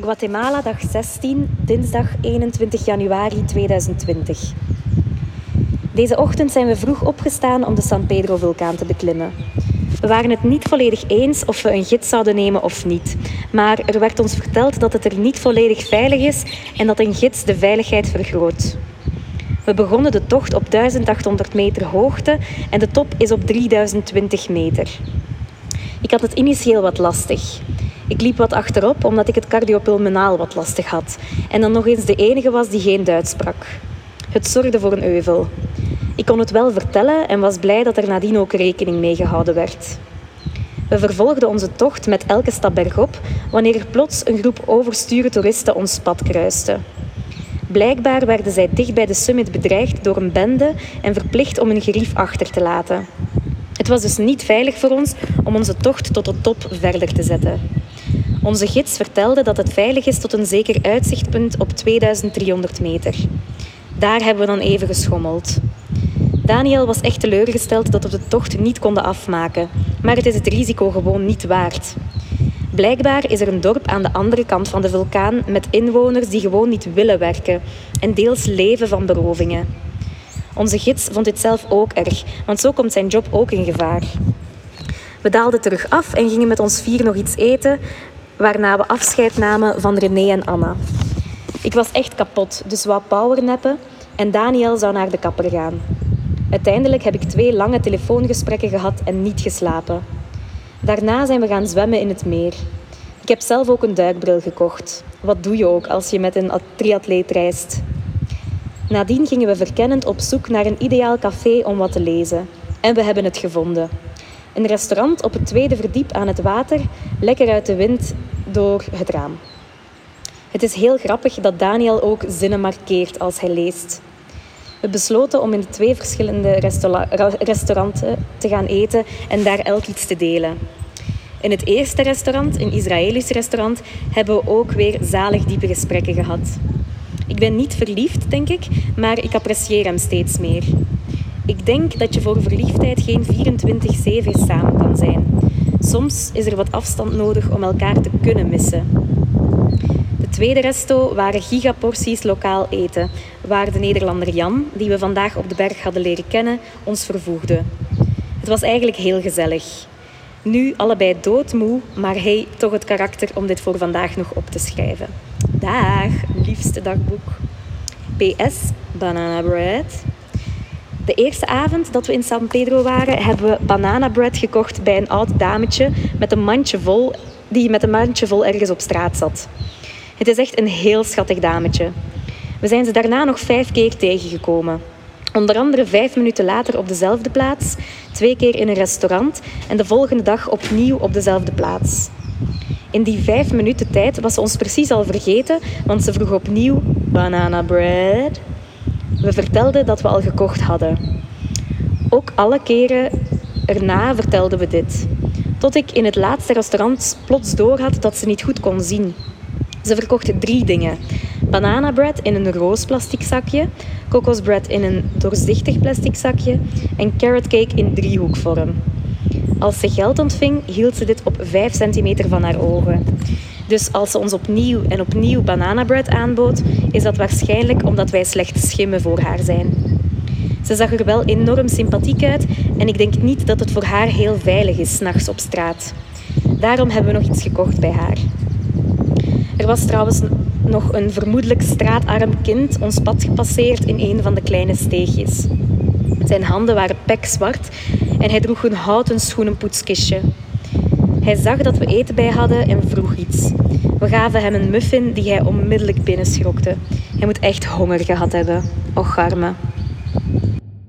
Guatemala, dag 16, dinsdag 21 januari 2020. Deze ochtend zijn we vroeg opgestaan om de San Pedro-vulkaan te beklimmen. We waren het niet volledig eens of we een gids zouden nemen of niet. Maar er werd ons verteld dat het er niet volledig veilig is en dat een gids de veiligheid vergroot. We begonnen de tocht op 1800 meter hoogte en de top is op 3020 meter. Ik had het initieel wat lastig. Ik liep wat achterop omdat ik het cardiopulmonaal wat lastig had en dan nog eens de enige was die geen Duits sprak. Het zorgde voor een euvel. Ik kon het wel vertellen en was blij dat er nadien ook rekening mee gehouden werd. We vervolgden onze tocht met elke stap bergop wanneer er plots een groep oversture toeristen ons pad kruiste. Blijkbaar werden zij dicht bij de summit bedreigd door een bende en verplicht om een gerief achter te laten. Het was dus niet veilig voor ons om onze tocht tot de top verder te zetten. Onze gids vertelde dat het veilig is tot een zeker uitzichtpunt op 2300 meter. Daar hebben we dan even geschommeld. Daniel was echt teleurgesteld dat we de tocht niet konden afmaken, maar het is het risico gewoon niet waard. Blijkbaar is er een dorp aan de andere kant van de vulkaan met inwoners die gewoon niet willen werken en deels leven van berovingen. Onze gids vond dit zelf ook erg, want zo komt zijn job ook in gevaar. We daalden terug af en gingen met ons vier nog iets eten, waarna we afscheid namen van René en Anna. Ik was echt kapot, dus wou powernappen en Daniel zou naar de kapper gaan. Uiteindelijk heb ik twee lange telefoongesprekken gehad en niet geslapen. Daarna zijn we gaan zwemmen in het meer. Ik heb zelf ook een duikbril gekocht. Wat doe je ook als je met een triatleet reist? Nadien gingen we verkennend op zoek naar een ideaal café om wat te lezen. En we hebben het gevonden. Een restaurant op het tweede verdiep aan het water, lekker uit de wind door het raam. Het is heel grappig dat Daniel ook zinnen markeert als hij leest. We besloten om in de twee verschillende restaurants te gaan eten en daar elk iets te delen. In het eerste restaurant, een Israëlisch restaurant, hebben we ook weer zalig diepe gesprekken gehad. Ik ben niet verliefd, denk ik, maar ik apprecieer hem steeds meer. Ik denk dat je voor verliefdheid geen 24-7 samen kan zijn. Soms is er wat afstand nodig om elkaar te kunnen missen. De tweede resto waren gigaporties lokaal eten, waar de Nederlander Jan, die we vandaag op de berg hadden leren kennen, ons vervoegde. Het was eigenlijk heel gezellig. Nu allebei doodmoe, maar hey, toch het karakter om dit voor vandaag nog op te schrijven. Dag, liefste dagboek. PS, banana bread. De eerste avond dat we in San Pedro waren, hebben we banana bread gekocht bij een oud dametje met een mandje vol, die met een mandje vol ergens op straat zat. Het is echt een heel schattig dametje. We zijn ze daarna nog vijf keer tegengekomen. Onder andere vijf minuten later op dezelfde plaats, twee keer in een restaurant en de volgende dag opnieuw op dezelfde plaats. In die vijf minuten tijd was ze ons precies al vergeten, want ze vroeg opnieuw banana bread. We vertelden dat we al gekocht hadden. Ook alle keren erna vertelden we dit. Tot ik in het laatste restaurant plots doorhad dat ze niet goed kon zien. Ze verkocht drie dingen. Bananabread in een roos plastic zakje, kokosbread in een doorzichtig plastic zakje en carrot cake in driehoekvorm. Als ze geld ontving, hield ze dit op 5 centimeter van haar ogen. Dus als ze ons opnieuw en opnieuw bananabread aanbood, is dat waarschijnlijk omdat wij slecht schimmen voor haar zijn. Ze zag er wel enorm sympathiek uit en ik denk niet dat het voor haar heel veilig is nachts op straat. Daarom hebben we nog iets gekocht bij haar. Er was trouwens nog een vermoedelijk straatarm kind ons pad gepasseerd in een van de kleine steegjes. Zijn handen waren pekzwart en hij droeg een houten schoenenpoetskistje. Hij zag dat we eten bij hadden en vroeg iets. We gaven hem een muffin die hij onmiddellijk binnenschrokte. Hij moet echt honger gehad hebben. Och, arme.